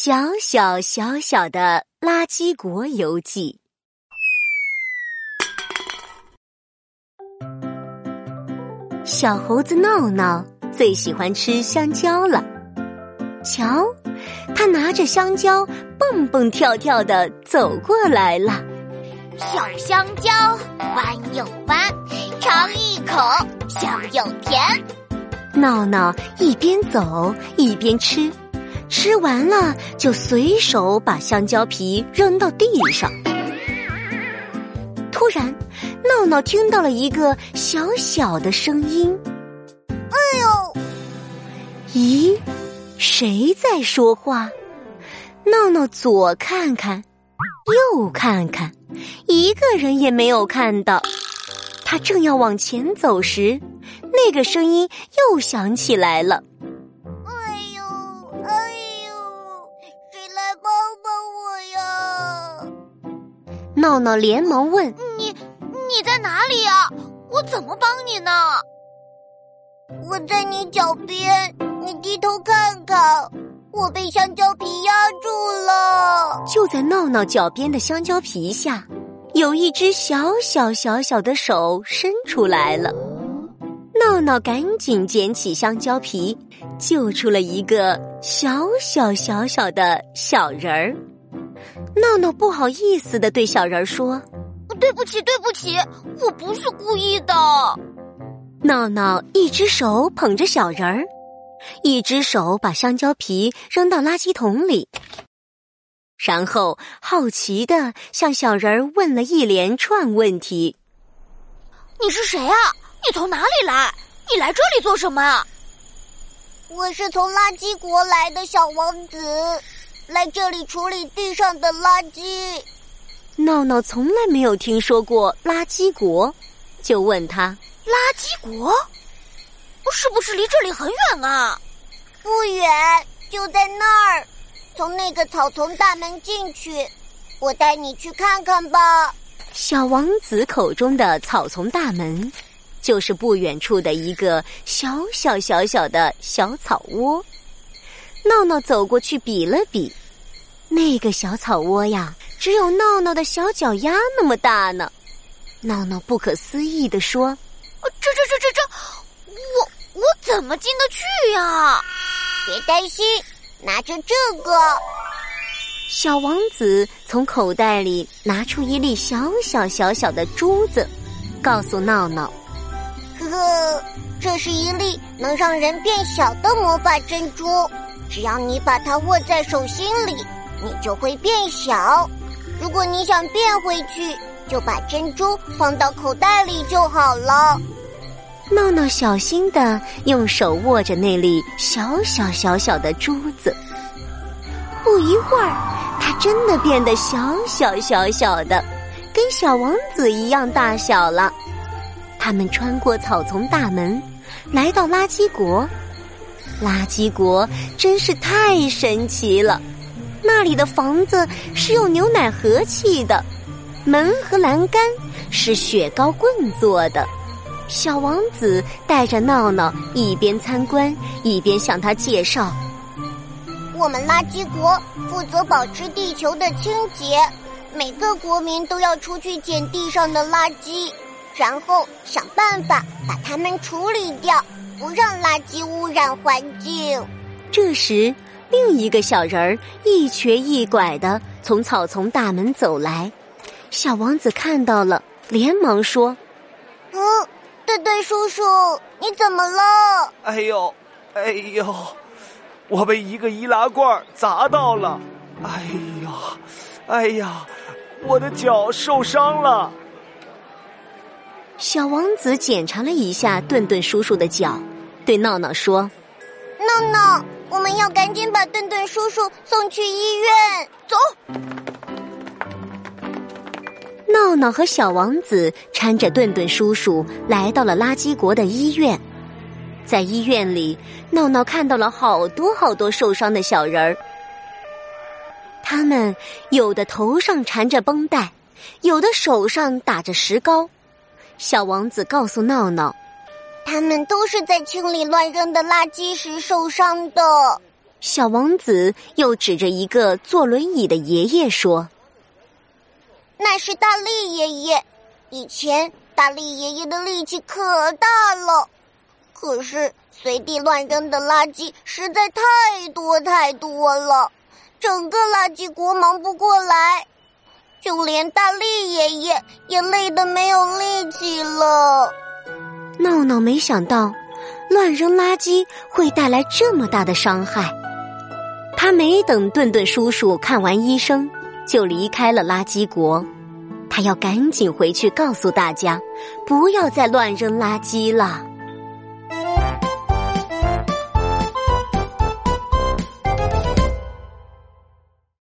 小小小小的垃圾国游记。小猴子闹闹最喜欢吃香蕉了。瞧，他拿着香蕉蹦蹦跳跳的走过来了。小香蕉弯又弯，尝一口香又甜。闹闹一边走一边吃。吃完了，就随手把香蕉皮扔到地上。突然，闹闹听到了一个小小的声音：“哎呦！”咦，谁在说话？闹闹左看看，右看看，一个人也没有看到。他正要往前走时，那个声音又响起来了。闹闹连忙问：“你你在哪里呀？我怎么帮你呢？”我在你脚边，你低头看看，我被香蕉皮压住了。就在闹闹脚边的香蕉皮下，有一只小小小小的手伸出来了。闹闹赶紧捡起香蕉皮，救出了一个小小小小的小人儿。闹闹不好意思的对小人说：“对不起，对不起，我不是故意的。”闹闹一只手捧着小人儿，一只手把香蕉皮扔到垃圾桶里，然后好奇的向小人儿问了一连串问题：“你是谁啊？你从哪里来？你来这里做什么啊？”“我是从垃圾国来的小王子。”来这里处理地上的垃圾。闹闹从来没有听说过垃圾国，就问他：“垃圾国，是不是离这里很远啊？”“不远，就在那儿。从那个草丛大门进去，我带你去看看吧。”小王子口中的草丛大门，就是不远处的一个小小小小的小草窝。闹闹走过去比了比，那个小草窝呀，只有闹闹的小脚丫那么大呢。闹闹不可思议的说：“这这这这这，我我怎么进得去呀？”别担心，拿着这个。小王子从口袋里拿出一粒小小小小的珠子，告诉闹闹：“呵呵，这是一粒能让人变小的魔法珍珠。”只要你把它握在手心里，你就会变小。如果你想变回去，就把珍珠放到口袋里就好了。闹闹小心的用手握着那粒小小小小的珠子，不一会儿，它真的变得小小小小的，跟小王子一样大小了。他们穿过草丛大门，来到垃圾国。垃圾国真是太神奇了，那里的房子是用牛奶和砌的，门和栏杆是雪糕棍做的。小王子带着闹闹一边参观一边向他介绍：“我们垃圾国负责保持地球的清洁，每个国民都要出去捡地上的垃圾，然后想办法把它们处理掉。”不让垃圾污染环境。这时，另一个小人儿一瘸一拐的从草丛大门走来，小王子看到了，连忙说：“嗯，顿顿叔叔，你怎么了？”“哎呦，哎呦，我被一个易拉罐砸到了！哎呀，哎呀，我的脚受伤了。”小王子检查了一下顿顿叔叔的脚，对闹闹说：“闹闹，我们要赶紧把顿顿叔叔送去医院。走。”闹闹和小王子搀着顿顿叔叔来到了垃圾国的医院。在医院里，闹闹看到了好多好多受伤的小人儿，他们有的头上缠着绷带，有的手上打着石膏。小王子告诉闹闹：“他们都是在清理乱扔的垃圾时受伤的。”小王子又指着一个坐轮椅的爷爷说：“那是大力爷爷。以前大力爷爷的力气可大了，可是随地乱扔的垃圾实在太多太多了，整个垃圾国忙不过来，就连大力爷爷也累得没有力气了。”闹闹没想到，乱扔垃圾会带来这么大的伤害。他没等顿顿叔叔看完医生，就离开了垃圾国。他要赶紧回去告诉大家，不要再乱扔垃圾了。